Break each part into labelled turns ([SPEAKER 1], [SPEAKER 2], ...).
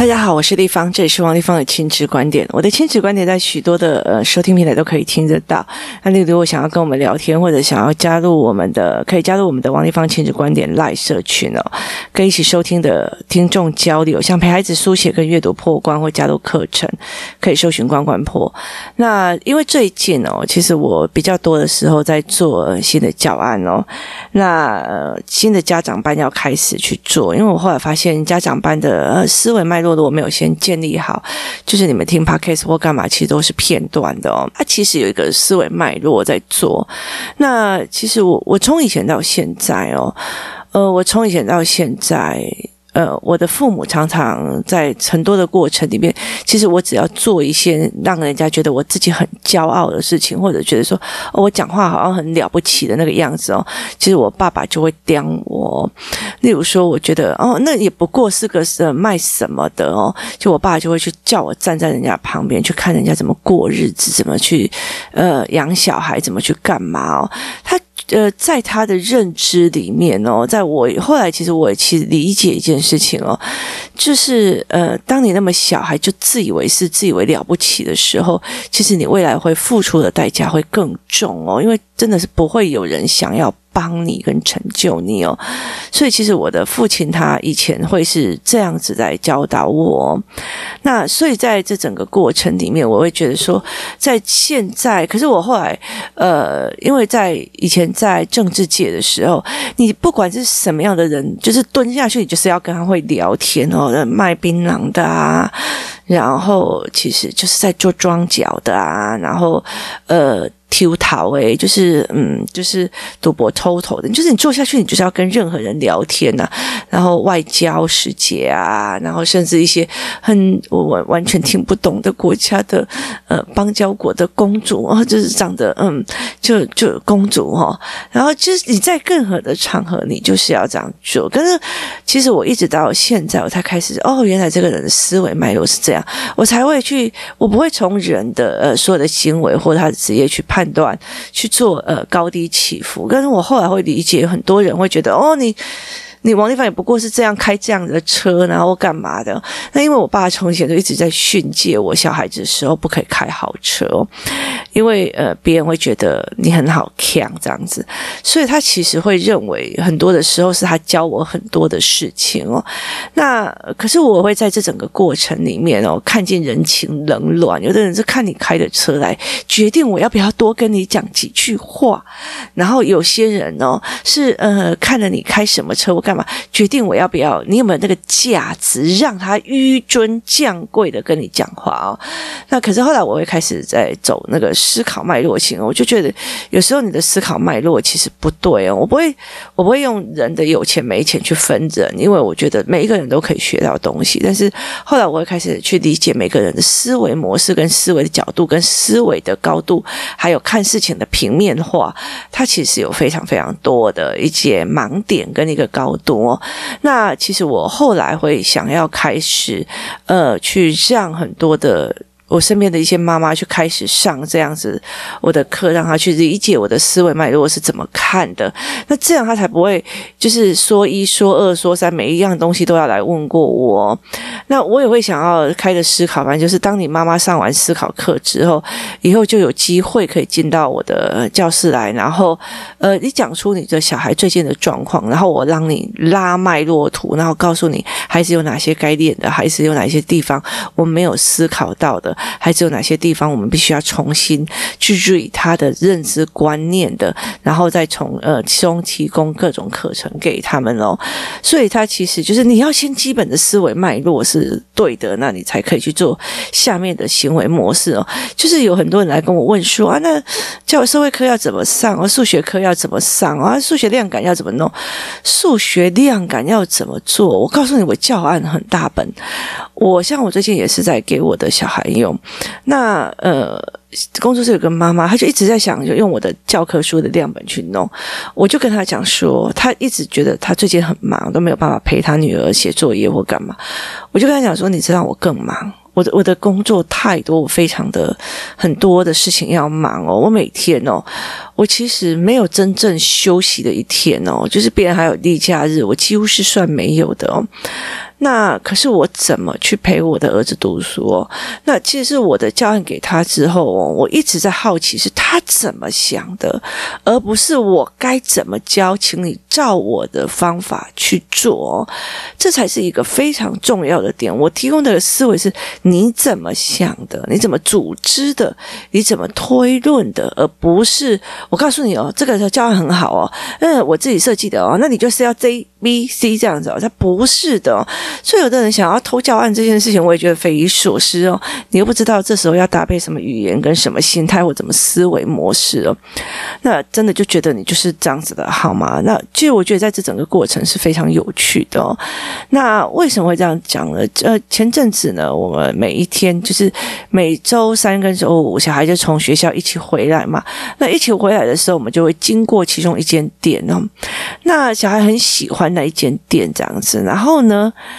[SPEAKER 1] 大家好，我是丽芳，这里是王丽芳的亲子观点。我的亲子观点在许多的呃收听平台都可以听得到。那你如果想要跟我们聊天，或者想要加入我们的，可以加入我们的王丽芳亲子观点 Live 社群哦，跟一起收听的听众交流。像陪孩子书写跟阅读破关或加入课程，可以搜寻关关破。那因为最近哦，其实我比较多的时候在做新的教案哦。那呃新的家长班要开始去做，因为我后来发现家长班的呃思维脉络。如果没有先建立好，就是你们听 Podcast 或干嘛，其实都是片段的哦。它其实有一个思维脉络在做。那其实我我从以前到现在哦，呃，我从以前到现在。呃，我的父母常常在很多的过程里面，其实我只要做一些让人家觉得我自己很骄傲的事情，或者觉得说，哦，我讲话好像很了不起的那个样子哦，其实我爸爸就会刁我。例如说，我觉得哦，那也不过是个是卖什么的哦，就我爸就会去叫我站在人家旁边去看人家怎么过日子，怎么去呃养小孩，怎么去干嘛哦，他。呃，在他的认知里面哦，在我后来其实我也其实理解一件事情哦，就是呃，当你那么小孩就自以为是、自以为了不起的时候，其实你未来会付出的代价会更重哦，因为真的是不会有人想要。帮你跟成就你哦，所以其实我的父亲他以前会是这样子来教导我。那所以在这整个过程里面，我会觉得说，在现在，可是我后来呃，因为在以前在政治界的时候，你不管是什么样的人，就是蹲下去，你就是要跟他会聊天哦，卖槟榔的啊，然后其实就是在做庄脚的啊，然后呃。偷桃诶，就是嗯，就是赌博偷头的，就是你做下去，你就是要跟任何人聊天呐、然后外交使节啊，然后甚至一些很我完完全听不懂的国家的呃邦交国的公主啊，就是长得嗯，就就公主哈、哦，然后就是你在任何的场合，你就是要这样做。可是其实我一直到现在，我才开始哦，原来这个人的思维脉络是这样，我才会去，我不会从人的呃所有的行为或他的职业去判。段去做呃高低起伏，但是我后来会理解，很多人会觉得哦你。你王丽芳也不过是这样开这样的车，然后干嘛的？那因为我爸从前就一直在训诫我，小孩子的时候不可以开好车，因为呃别人会觉得你很好看这样子，所以他其实会认为很多的时候是他教我很多的事情哦。那可是我会在这整个过程里面哦，看见人情冷暖，有的人是看你开的车来决定我要不要多跟你讲几句话，然后有些人哦是呃看了你开什么车我。干嘛决定我要不要？你有没有那个价值让他纡尊降贵的跟你讲话哦？那可是后来我会开始在走那个思考脉络型，我就觉得有时候你的思考脉络其实不对哦。我不会，我不会用人的有钱没钱去分人，因为我觉得每一个人都可以学到东西。但是后来我会开始去理解每个人的思维模式、跟思维的角度、跟思维的高度，还有看事情的平面化，它其实有非常非常多的一些盲点跟一个高。多，那其实我后来会想要开始，呃，去让很多的。我身边的一些妈妈去开始上这样子我的课，让她去理解我的思维脉络是怎么看的。那这样她才不会就是说一说二说三，每一样东西都要来问过我。那我也会想要开的思考班，就是当你妈妈上完思考课之后，以后就有机会可以进到我的教室来，然后呃，你讲出你的小孩最近的状况，然后我让你拉脉络图，然后告诉你孩子有哪些该练的，孩子有哪些地方我没有思考到的。孩子有哪些地方我们必须要重新去注意他的认知观念的，然后再从呃其中提供各种课程给他们哦。所以他其实就是你要先基本的思维脉络是对的，那你才可以去做下面的行为模式哦。就是有很多人来跟我问说啊，那教社会课要怎么上啊？数学课要怎么上啊？数学量感要怎么弄？数学量感要怎么做？我告诉你，我教案很大本。我像我最近也是在给我的小孩用。那呃，工作室有个妈妈，她就一直在想，就用我的教科书的量本去弄。我就跟她讲说，她一直觉得她最近很忙，都没有办法陪她女儿写作业或干嘛。我就跟她讲说，你知道我更忙，我的我的工作太多，我非常的很多的事情要忙哦。我每天哦，我其实没有真正休息的一天哦，就是别人还有例假日，我几乎是算没有的哦。那可是我怎么去陪我的儿子读书？那其实是我的教案给他之后哦，我一直在好奇是他怎么想的，而不是我该怎么教，请你照我的方法去做，这才是一个非常重要的点。我提供的思维是你怎么想的，你怎么组织的，你怎么推论的，而不是我告诉你哦，这个教案很好哦，嗯，我自己设计的哦，那你就是要 J B C 这样子哦，它不是的。所以有的人想要偷教案这件事情，我也觉得匪夷所思哦。你又不知道这时候要搭配什么语言跟什么心态或怎么思维模式哦。那真的就觉得你就是这样子的好吗？那其实我觉得在这整个过程是非常有趣的哦。那为什么会这样讲呢？呃，前阵子呢，我们每一天就是每周三跟周五，小孩就从学校一起回来嘛。那一起回来的时候，我们就会经过其中一间店哦。那小孩很喜欢那一间店这样子，然后呢，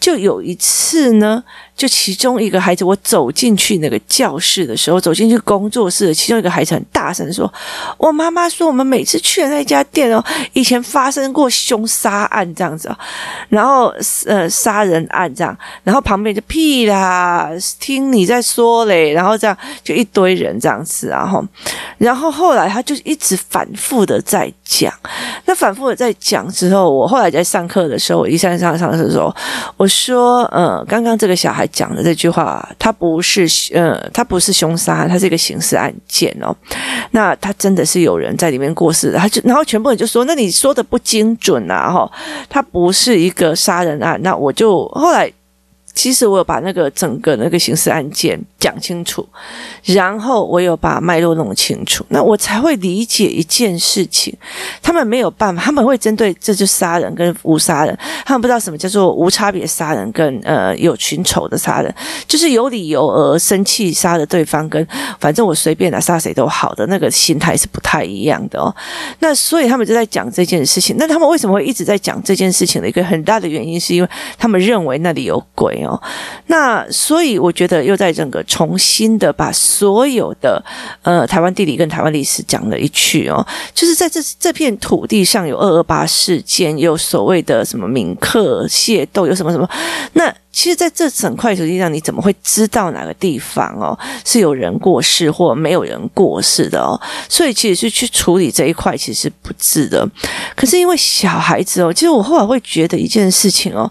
[SPEAKER 1] 就有一次呢。就其中一个孩子，我走进去那个教室的时候，走进去工作室，其中一个孩子很大声说：“我妈妈说，我们每次去的那家店哦，以前发生过凶杀案这样子，然后呃杀人案这样，然后旁边就屁啦，听你在说嘞，然后这样就一堆人这样子，然后然后后来他就一直反复的在讲，那反复的在讲之后，我后来在上课的时候，我一上上上课的时候，我说：呃，刚刚这个小孩。”讲的这句话，他不是呃，他不是凶杀，他是一个刑事案件哦。那他真的是有人在里面过世，他就然后全部人就说：“那你说的不精准啊！”哈，他不是一个杀人案。那我就后来。其实我有把那个整个那个刑事案件讲清楚，然后我有把脉络弄清楚，那我才会理解一件事情。他们没有办法，他们会针对这就杀人跟无杀人，他们不知道什么叫做无差别杀人跟呃有群仇的杀人，就是有理由而生气杀了对方，跟反正我随便来杀谁都好的那个心态是不太一样的哦。那所以他们就在讲这件事情。那他们为什么会一直在讲这件事情的一个很大的原因，是因为他们认为那里有鬼。哦，那所以我觉得又在整个重新的把所有的呃台湾地理跟台湾历史讲了一去哦，就是在这这片土地上有二二八事件，有所谓的什么民客械斗，有什么什么那。其实，在这整块土地上，你怎么会知道哪个地方哦是有人过世或没有人过世的哦？所以，其实是去处理这一块，其实是不智的。可是，因为小孩子哦，其实我后来会觉得一件事情哦，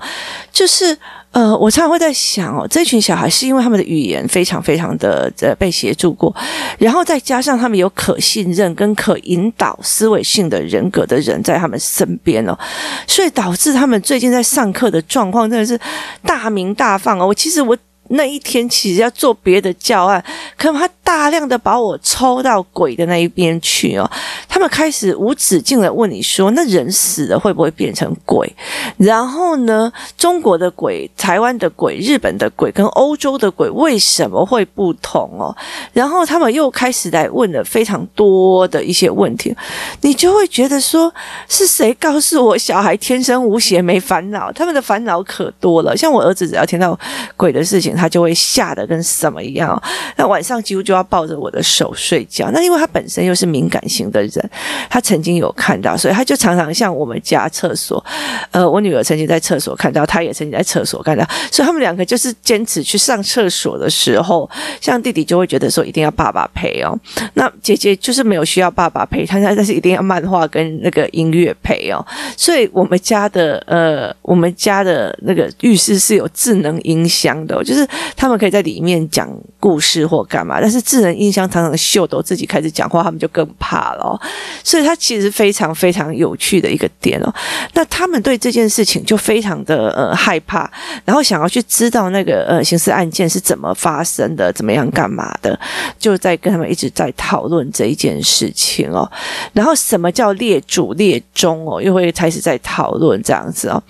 [SPEAKER 1] 就是呃，我常常会在想哦，这群小孩是因为他们的语言非常非常的呃被协助过，然后再加上他们有可信任跟可引导思维性的人格的人在他们身边哦，所以导致他们最近在上课的状况真的是大。明大放哦！我其实我那一天其实要做别的教案，可能他大量的把我抽到鬼的那一边去哦。他们开始无止境的问你说：“那人死了会不会变成鬼？”然后呢，中国的鬼、台湾的鬼、日本的鬼跟欧洲的鬼为什么会不同哦？然后他们又开始来问了非常多的一些问题，你就会觉得说：是谁告诉我小孩天生无邪没烦恼？他们的烦恼可多了。像我儿子只要听到鬼的事情，他就会吓得跟什么一样。那晚上几乎就要抱着我的手睡觉。那因为他本身又是敏感型的人。他曾经有看到，所以他就常常像我们家厕所，呃，我女儿曾经在厕所看到，他也曾经在厕所看到，所以他们两个就是坚持去上厕所的时候，像弟弟就会觉得说一定要爸爸陪哦，那姐姐就是没有需要爸爸陪，他但是一定要漫画跟那个音乐陪哦，所以我们家的呃，我们家的那个浴室是有智能音箱的，就是他们可以在里面讲故事或干嘛，但是智能音箱常常秀逗自己开始讲话，他们就更怕了。所以它其实非常非常有趣的一个点哦。那他们对这件事情就非常的呃害怕，然后想要去知道那个呃刑事案件是怎么发生的，怎么样干嘛的，就在跟他们一直在讨论这一件事情哦。然后什么叫列主列宗哦，又会开始在讨论这样子哦。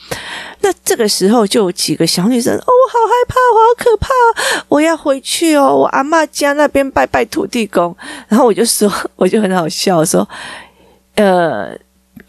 [SPEAKER 1] 那这个时候就有几个小女生哦，我好害怕，我好可怕，我要回去哦，我阿嬷家那边拜拜土地公。然后我就说，我就很好笑说。呃，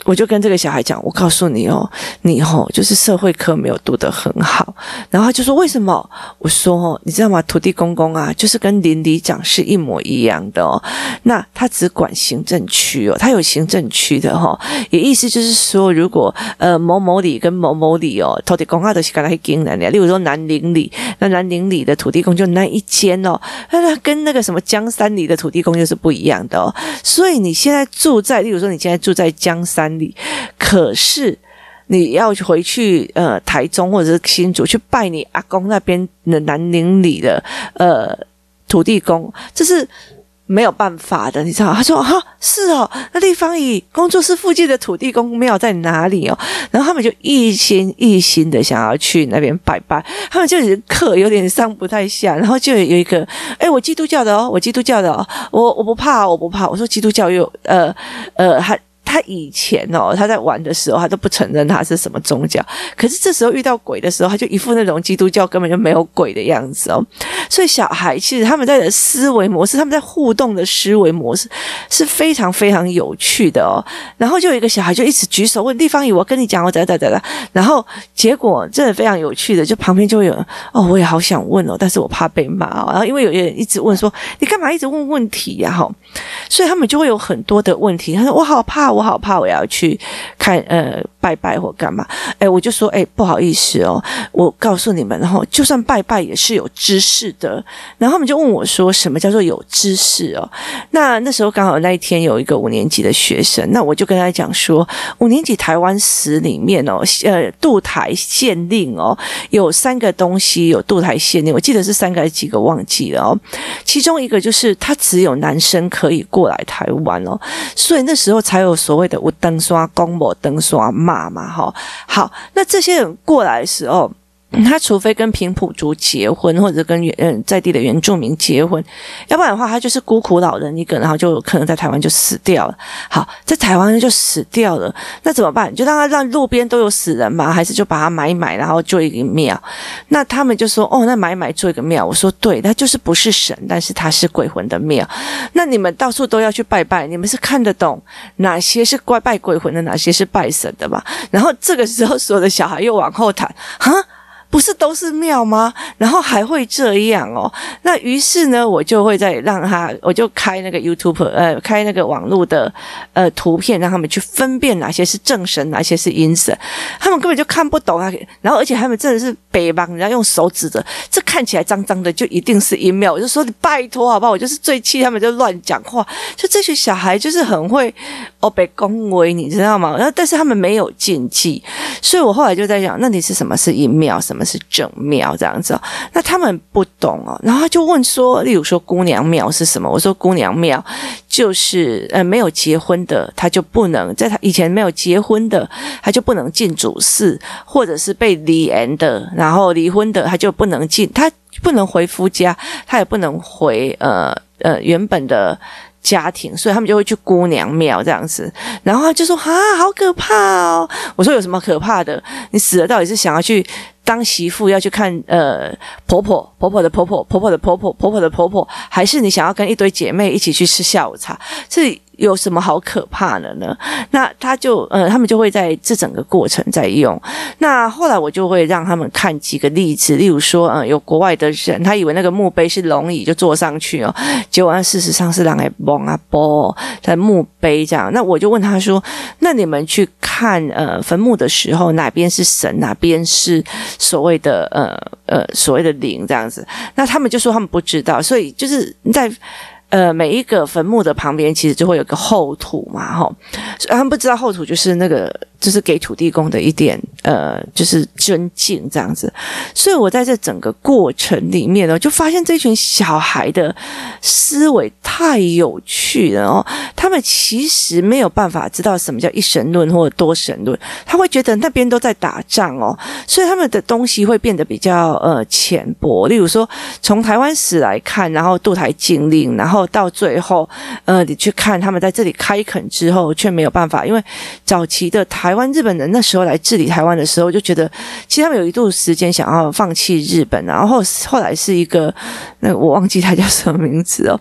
[SPEAKER 1] 我就跟这个小孩讲，我告诉你哦，你哦，就是社会科没有读得很好。然后他就说为什么？我说哦，你知道吗？土地公公啊，就是跟邻里长是一模一样的哦。那他只管行政区哦，他有行政区的、哦。也意思就是说，如果呃某某里跟某某里哦，土地公啊都是跟他经的，例如说南宁里，那南宁里的土地公就那一间哦，那他跟那个什么江山里的土地公就是不一样的哦。所以你现在住在，例如说你现在住在江山。可是你要回去呃台中或者是新竹去拜你阿公那边的南宁里的呃土地公，这是没有办法的，你知道？他说哈是哦，那地方以工作室附近的土地公庙在哪里哦？然后他们就一心一心的想要去那边拜拜，他们就是课有点上不太下，然后就有一个哎，我基督教的哦，我基督教的哦，我我不怕，我不怕。我说基督教又呃呃还。他以前哦，他在玩的时候，他都不承认他是什么宗教。可是这时候遇到鬼的时候，他就一副那种基督教根本就没有鬼的样子哦。所以小孩其实他们在的思维模式，他们在互动的思维模式是非常非常有趣的哦。然后就有一个小孩就一直举手问地方姨，我跟你讲，我哒哒哒哒。然后结果真的非常有趣的，就旁边就有哦，我也好想问哦，但是我怕被骂哦。然后因为有些人一直问说，你干嘛一直问问题呀？哈，所以他们就会有很多的问题。他说我好怕。我好怕，我要去看呃拜拜或干嘛？哎，我就说哎，不好意思哦，我告诉你们，然后就算拜拜也是有知识的。然后他们就问我说，什么叫做有知识哦？那那时候刚好那一天有一个五年级的学生，那我就跟他讲说，五年级台湾史里面哦，呃，渡台县令哦，有三个东西有渡台县令，我记得是三个还是几个忘记了哦。其中一个就是他只有男生可以过来台湾哦，所以那时候才有。所谓的无灯刷公母灯刷骂妈妈，哈，好，那这些人过来的时候。他除非跟平埔族结婚，或者跟原嗯在地的原住民结婚，要不然的话，他就是孤苦老人一个，然后就可能在台湾就死掉了。好，在台湾就死掉了，那怎么办？就让他让路边都有死人吗？还是就把他埋一埋，然后做一个庙？那他们就说：“哦，那埋一埋做一个庙。”我说：“对，他就是不是神，但是他是鬼魂的庙。那你们到处都要去拜拜，你们是看得懂哪些是怪拜鬼魂的，哪些是拜神的吗？”然后这个时候，所有的小孩又往后谈，哈。不是都是庙吗？然后还会这样哦。那于是呢，我就会再让他，我就开那个 YouTube，呃，开那个网络的呃图片，让他们去分辨哪些是正神，哪些是阴神。他们根本就看不懂啊。然后而且他们真的是北方，人家用手指着，这看起来脏脏的，就一定是阴庙。我就说你拜托好不好？我就是最气他们就乱讲话。就这些小孩就是很会哦被恭维，你知道吗？然后但是他们没有禁忌，所以我后来就在想，那你是什么是阴庙？什么？是正庙这样子哦？那他们不懂哦，然后他就问说，例如说姑娘庙是什么？我说姑娘庙就是呃没有结婚的，他就不能在他以前没有结婚的，他就不能进主祀，或者是被离异的，然后离婚的他就不能进，他不能回夫家，他也不能回呃呃原本的。家庭，所以他们就会去姑娘庙这样子，然后他就说啊，好可怕哦！我说有什么可怕的？你死了到底是想要去当媳妇，要去看呃婆婆婆婆的婆婆婆婆的婆婆婆婆的婆婆，还是你想要跟一堆姐妹一起去吃下午茶？这有什么好可怕的呢？那他就呃，他们就会在这整个过程在用。那后来我就会让他们看几个例子，例如说，呃，有国外的人，他以为那个墓碑是龙椅，就坐上去哦，结果事实上是让哎蒙啊波在墓碑这样。那我就问他说：“那你们去看呃坟墓的时候，哪边是神，哪边是所谓的呃呃所谓的灵这样子？”那他们就说他们不知道，所以就是在。呃，每一个坟墓的旁边其实就会有个厚土嘛，吼，他们不知道厚土就是那个，就是给土地公的一点，呃，就是尊敬这样子。所以我在这整个过程里面呢，就发现这群小孩的思维太有趣了哦。他们其实没有办法知道什么叫一神论或者多神论，他会觉得那边都在打仗哦，所以他们的东西会变得比较呃浅薄。例如说，从台湾史来看，然后渡台禁令，然后。到最后，呃，你去看他们在这里开垦之后，却没有办法，因为早期的台湾日本人那时候来治理台湾的时候，就觉得其实他们有一度时间想要放弃日本，然后后来是一个，那我忘记他叫什么名字哦。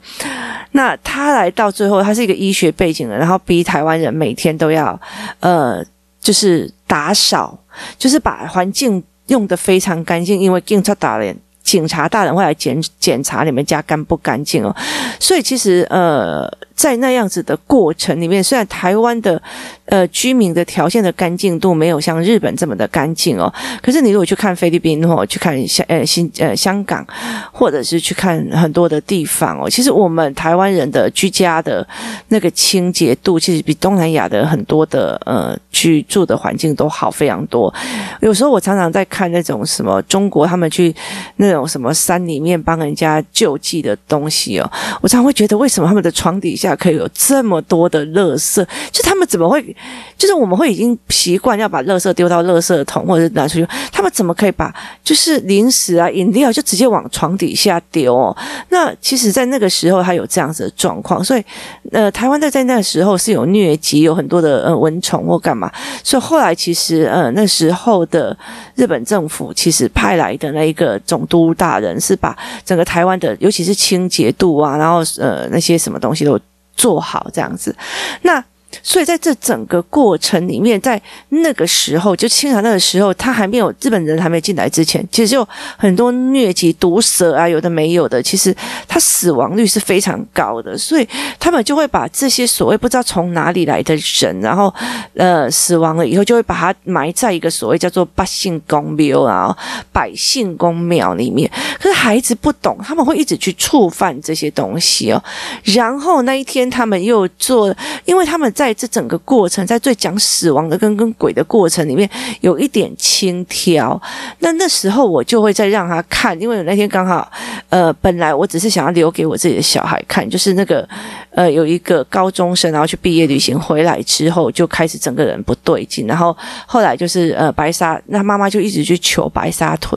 [SPEAKER 1] 那他来到最后，他是一个医学背景的，然后逼台湾人每天都要，呃，就是打扫，就是把环境用得非常干净，因为警察大人，警察大人会来检检查你们家干不干净哦。所以其实，呃。在那样子的过程里面，虽然台湾的呃居民的条件的干净度没有像日本这么的干净哦，可是你如果去看菲律宾哦，去看香呃新呃香港，或者是去看很多的地方哦，其实我们台湾人的居家的那个清洁度，其实比东南亚的很多的呃居住的环境都好非常多。有时候我常常在看那种什么中国他们去那种什么山里面帮人家救济的东西哦，我常常会觉得为什么他们的床底下。下可以有这么多的垃圾，就他们怎么会？就是我们会已经习惯要把垃圾丢到垃圾桶，或者拿出去。他们怎么可以把就是零食啊、饮料就直接往床底下丢哦？那其实，在那个时候，他有这样子的状况，所以呃，台湾在在那个时候是有疟疾，有很多的呃蚊虫或干嘛。所以后来其实呃那时候的日本政府其实派来的那一个总督大人是把整个台湾的，尤其是清洁度啊，然后呃那些什么东西都。做好这样子，那。所以在这整个过程里面，在那个时候，就清朝那个时候，他还没有日本人还没进来之前，其实就很多疟疾、毒蛇啊，有的没有的，其实他死亡率是非常高的。所以他们就会把这些所谓不知道从哪里来的人，然后呃死亡了以后，就会把他埋在一个所谓叫做百姓公庙啊，百姓公庙里面。可是孩子不懂，他们会一直去触犯这些东西哦。然后那一天，他们又做，因为他们在。在这整个过程，在最讲死亡的跟跟鬼的过程里面，有一点轻佻。那那时候我就会再让他看，因为那天刚好，呃，本来我只是想要留给我自己的小孩看，就是那个，呃，有一个高中生，然后去毕业旅行回来之后，就开始整个人不对劲，然后后来就是呃白沙，那妈妈就一直去求白沙屯，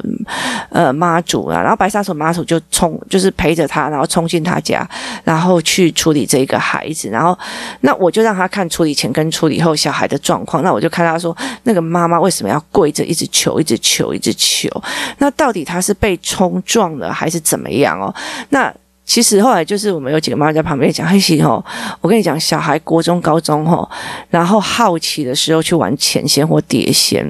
[SPEAKER 1] 呃妈祖啊，然后白沙屯妈祖就冲，就是陪着他，然后冲进他家，然后去处理这个孩子，然后那我就让他看。看处理前跟处理后小孩的状况，那我就看他说，那个妈妈为什么要跪着一直求，一直求，一直求？那到底他是被冲撞了还是怎么样哦？那。其实后来就是我们有几个妈妈在旁边讲，嘿，其实，我跟你讲，小孩国中、高中吼，然后好奇的时候去玩钱仙或碟仙，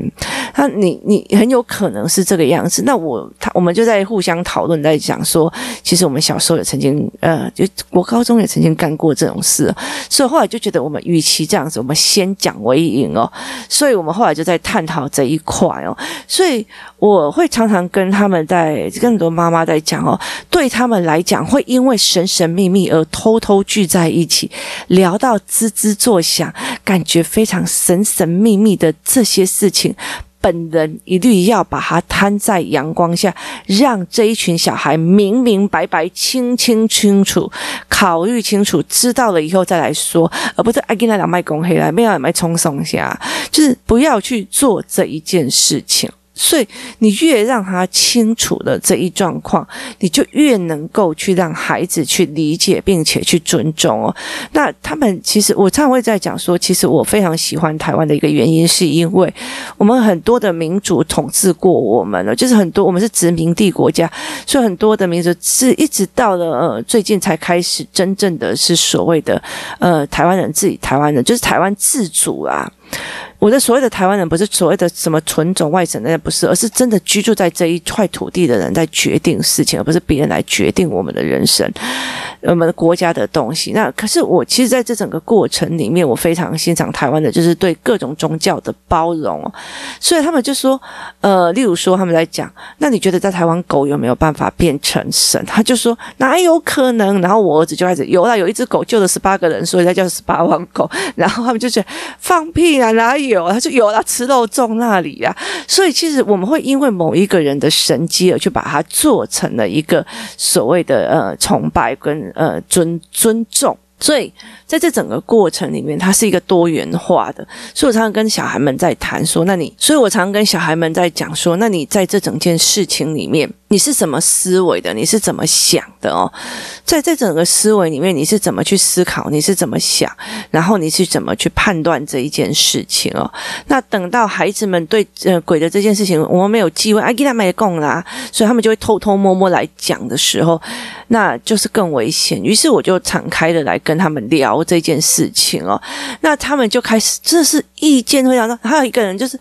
[SPEAKER 1] 那你你很有可能是这个样子。那我他我们就在互相讨论，在讲说，其实我们小时候也曾经呃，就国高中也曾经干过这种事，所以后来就觉得我们与其这样子，我们先讲为赢哦。所以我们后来就在探讨这一块哦。所以我会常常跟他们在跟很多妈妈在讲哦，对他们来讲会。因为神神秘秘而偷偷聚在一起，聊到吱吱作响，感觉非常神神秘秘的这些事情，本人一律要把它摊在阳光下，让这一群小孩明明白白、清清清楚、考虑清楚，知道了以后再来说，而不是爱跟他两卖公黑来，没有麦冲松下，就是不要去做这一件事情。所以，你越让他清楚的这一状况，你就越能够去让孩子去理解，并且去尊重哦。那他们其实，我常常会在讲说，其实我非常喜欢台湾的一个原因，是因为我们很多的民主统治过我们了，就是很多我们是殖民地国家，所以很多的民主是一直到了呃最近才开始真正的是所谓的呃台湾人自己台湾人，就是台湾自主啊。我的所谓的台湾人，不是所谓的什么纯种外省人，不是，而是真的居住在这一块土地的人在决定事情，而不是别人来决定我们的人生，我们的国家的东西。那可是我其实在这整个过程里面，我非常欣赏台湾的，就是对各种宗教的包容。所以他们就说，呃，例如说他们在讲，那你觉得在台湾狗有没有办法变成神？他就说哪有可能？然后我儿子就开始有了，有一只狗救了十八个人，所以他叫十八万狗。然后他们就觉得放屁啊，哪有？有，他就有了吃肉粽那里呀，所以其实我们会因为某一个人的神迹而去把它做成了一个所谓的呃崇拜跟呃尊尊重，所以在这整个过程里面，它是一个多元化的。所以我常常跟小孩们在谈说，那你，所以我常常跟小孩们在讲说，那你在这整件事情里面。你是怎么思维的？你是怎么想的哦？在这整个思维里面，你是怎么去思考？你是怎么想？然后你是怎么去判断这一件事情哦？那等到孩子们对呃鬼的这件事情，我们没有机会，啊，给他们也供啦，所以他们就会偷偷摸摸来讲的时候，那就是更危险。于是我就敞开的来跟他们聊这件事情哦。那他们就开始，这是意见会讲到，还有一个人就是。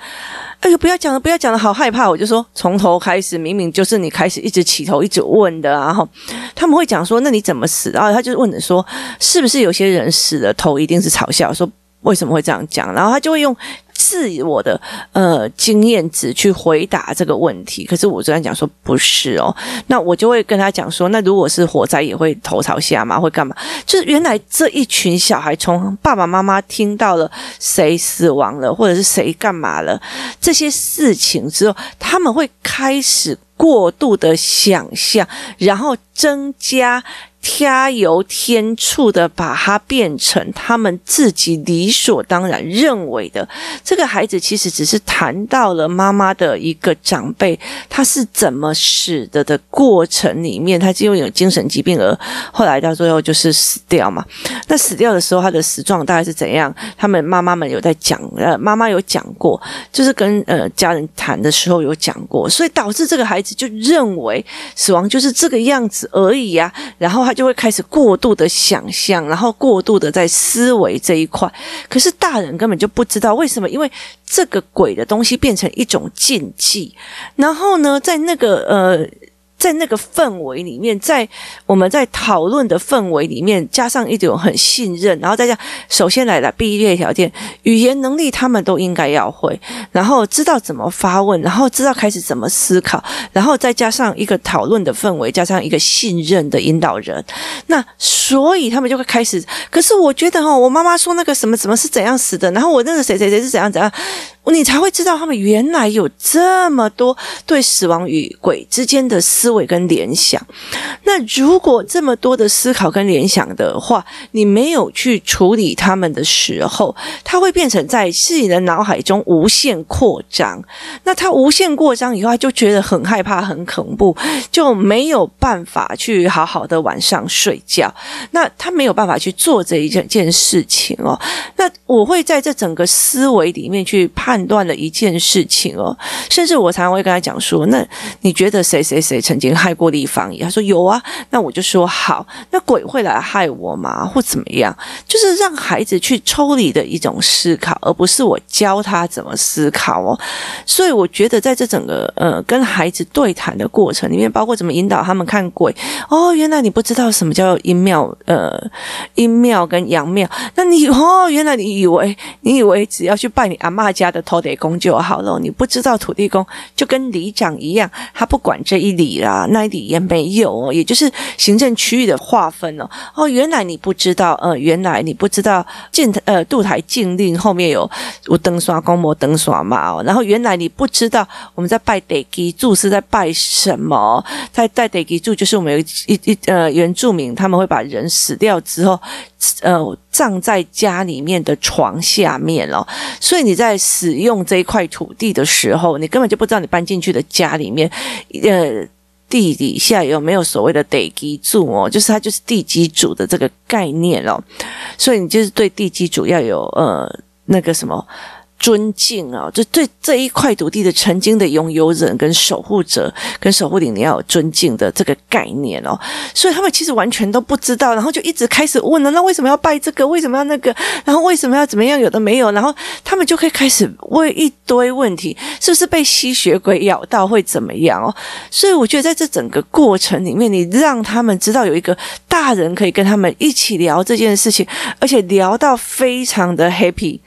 [SPEAKER 1] 哎呦，不要讲了，不要讲了，好害怕！我就说从头开始，明明就是你开始一直起头，一直问的，然后他们会讲说，那你怎么死？然后他就问你说，是不是有些人死了头一定是嘲笑？说为什么会这样讲？然后他就会用。自我的呃经验值去回答这个问题，可是我昨天讲说不是哦，那我就会跟他讲说，那如果是火灾也会头朝下吗？会干嘛？就是原来这一群小孩从爸爸妈妈听到了谁死亡了，或者是谁干嘛了这些事情之后，他们会开始过度的想象，然后增加。加油添醋的把它变成他们自己理所当然认为的。这个孩子其实只是谈到了妈妈的一个长辈，他是怎么死的的过程里面，他就因为有精神疾病而后来到最后就是死掉嘛。那死掉的时候，他的死状大概是怎样？他们妈妈们有在讲，呃，妈妈有讲过，就是跟呃家人谈的时候有讲过，所以导致这个孩子就认为死亡就是这个样子而已呀，然后他。就会开始过度的想象，然后过度的在思维这一块。可是大人根本就不知道为什么，因为这个鬼的东西变成一种禁忌。然后呢，在那个呃。在那个氛围里面，在我们在讨论的氛围里面，加上一种很信任，然后再加，首先来了毕业条件，语言能力他们都应该要会，然后知道怎么发问，然后知道开始怎么思考，然后再加上一个讨论的氛围，加上一个信任的引导人，那所以他们就会开始。可是我觉得哈，我妈妈说那个什么什么是怎样死的，然后我那个谁谁谁是怎样怎样。你才会知道他们原来有这么多对死亡与鬼之间的思维跟联想。那如果这么多的思考跟联想的话，你没有去处理他们的时候，它会变成在自己的脑海中无限扩张。那他无限扩张以后，他就觉得很害怕、很恐怖，就没有办法去好好的晚上睡觉。那他没有办法去做这一件件事情哦。那我会在这整个思维里面去判。判断了一件事情哦，甚至我常常会跟他讲说：“那你觉得谁谁谁曾经害过立方？”他说：“有啊。”那我就说：“好，那鬼会来害我吗？或怎么样？”就是让孩子去抽离的一种思考，而不是我教他怎么思考哦。所以我觉得在这整个呃跟孩子对谈的过程里面，包括怎么引导他们看鬼哦，原来你不知道什么叫阴庙呃阴庙跟阳庙，那你哦，原来你以为你以为只要去拜你阿嬷家的。土地公就好了，你不知道土地公就跟里长一样，他不管这一里啦，那一里也没有哦，也就是行政区域的划分哦。哦，原来你不知道，呃，原来你不知道建呃杜台禁令后面有有灯刷公模灯刷嘛哦，然后原来你不知道我们在拜地基柱是在拜什么，在在地基柱就是我们有一一呃原住民他们会把人死掉之后。呃，葬在家里面的床下面哦，所以你在使用这一块土地的时候，你根本就不知道你搬进去的家里面，呃，地底下有没有所谓的地基柱哦，就是它就是地基主的这个概念哦，所以你就是对地基主要有呃那个什么。尊敬啊，就对这一块土地的曾经的拥有人跟守护者跟守护灵，你要有尊敬的这个概念哦。所以他们其实完全都不知道，然后就一直开始问了：那为什么要拜这个？为什么要那个？然后为什么要怎么样？有的没有，然后他们就可以开始问一堆问题：是不是被吸血鬼咬到会怎么样哦？所以我觉得在这整个过程里面，你让他们知道有一个大人可以跟他们一起聊这件事情，而且聊到非常的 happy，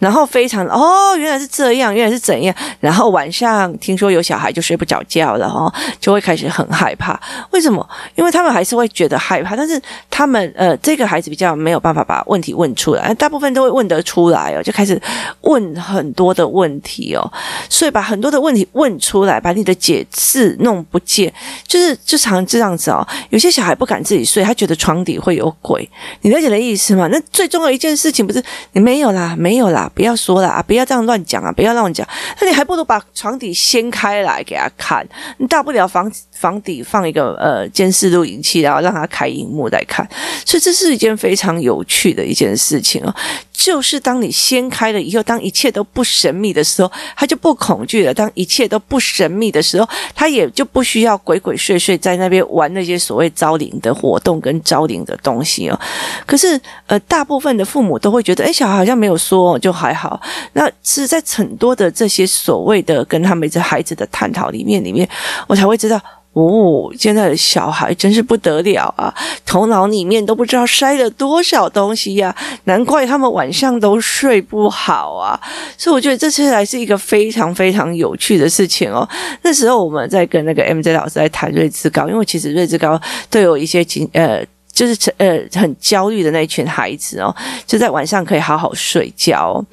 [SPEAKER 1] 然后非常。哦，原来是这样，原来是怎样。然后晚上听说有小孩就睡不着觉了哦，就会开始很害怕。为什么？因为他们还是会觉得害怕，但是他们呃，这个孩子比较没有办法把问题问出来，大部分都会问得出来哦，就开始问很多的问题哦。所以把很多的问题问出来，把你的解释弄不见，就是就常这样子哦。有些小孩不敢自己睡，他觉得床底会有鬼。你了解的意思吗？那最重要一件事情不是你没有啦，没有啦，不要说啦。不要这样乱讲啊，不要乱讲。那你还不如把床底掀开来给他看，你大不了房子房底放一个呃监视录影器，然后让他开荧幕来看。所以这是一件非常有趣的一件事情哦。就是当你掀开了以后，当一切都不神秘的时候，他就不恐惧了；当一切都不神秘的时候，他也就不需要鬼鬼祟祟在那边玩那些所谓招灵的活动跟招灵的东西哦。可是，呃，大部分的父母都会觉得，诶，小孩好像没有说，就还好。那是在很多的这些所谓的跟他们这孩子的探讨里面，里面我才会知道。哦，现在的小孩真是不得了啊！头脑里面都不知道塞了多少东西呀，难怪他们晚上都睡不好啊！所以我觉得这次还是一个非常非常有趣的事情哦。那时候我们在跟那个 MJ 老师在谈瑞智高，因为其实瑞智高都有一些经呃。就是呃很焦虑的那一群孩子哦，就在晚上可以好好睡觉哦。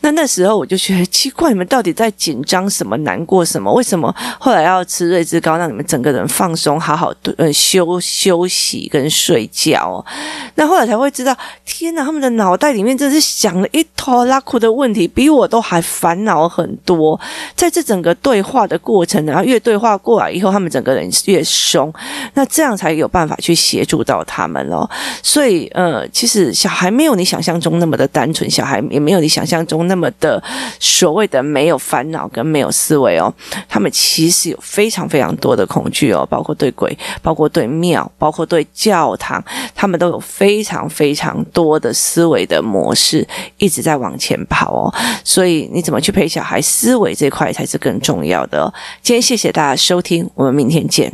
[SPEAKER 1] 那那时候我就觉得奇怪，你们到底在紧张什么、难过什么？为什么后来要吃瑞智高，让你们整个人放松、好好呃休休息跟睡觉哦？那后来才会知道，天哪，他们的脑袋里面真是想了一拖拉库的问题，比我都还烦恼很多。在这整个对话的过程，然后越对话过来以后，他们整个人越松，那这样才有办法去协助到他。他们哦，所以呃，其实小孩没有你想象中那么的单纯，小孩也没有你想象中那么的所谓的没有烦恼跟没有思维哦。他们其实有非常非常多的恐惧哦，包括对鬼，包括对庙，包括对教堂，他们都有非常非常多的思维的模式一直在往前跑哦。所以你怎么去陪小孩思维这块才是更重要的哦。今天谢谢大家收听，我们明天见。